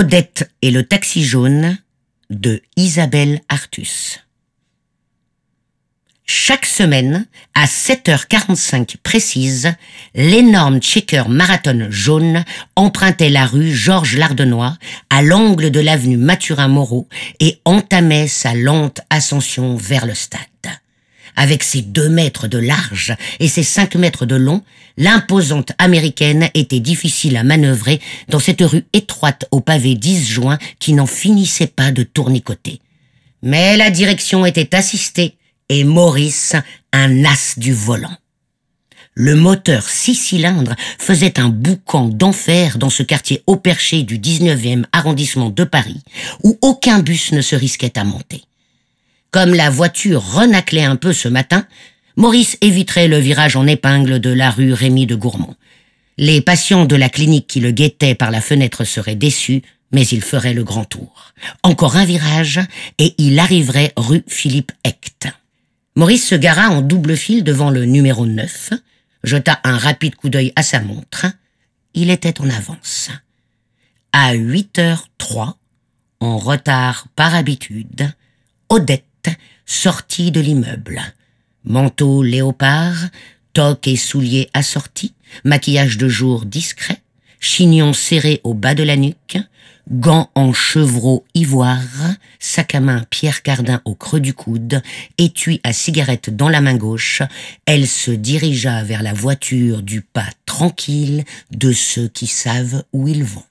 Odette et le taxi jaune de Isabelle Artus. Chaque semaine, à 7h45 précise, l'énorme checker marathon jaune empruntait la rue Georges Lardenois à l'angle de l'avenue Mathurin-Moreau et entamait sa lente ascension vers le stade. Avec ses deux mètres de large et ses cinq mètres de long, l'imposante américaine était difficile à manœuvrer dans cette rue étroite au pavé disjoint qui n'en finissait pas de tournicoter. Mais la direction était assistée et Maurice un as du volant. Le moteur six cylindres faisait un boucan d'enfer dans ce quartier haut perché du 19e arrondissement de Paris, où aucun bus ne se risquait à monter. Comme la voiture renaclait un peu ce matin, Maurice éviterait le virage en épingle de la rue Rémy de Gourmont. Les patients de la clinique qui le guettaient par la fenêtre seraient déçus, mais il ferait le grand tour. Encore un virage, et il arriverait rue Philippe Hecht. Maurice se gara en double fil devant le numéro 9, jeta un rapide coup d'œil à sa montre. Il était en avance. À 8h03, en retard par habitude, Odette sortie de l'immeuble. Manteau léopard, toque et souliers assortis, maquillage de jour discret, chignon serré au bas de la nuque, gants en chevreau ivoire, sac à main Pierre Cardin au creux du coude, étui à cigarette dans la main gauche, elle se dirigea vers la voiture du pas tranquille de ceux qui savent où ils vont.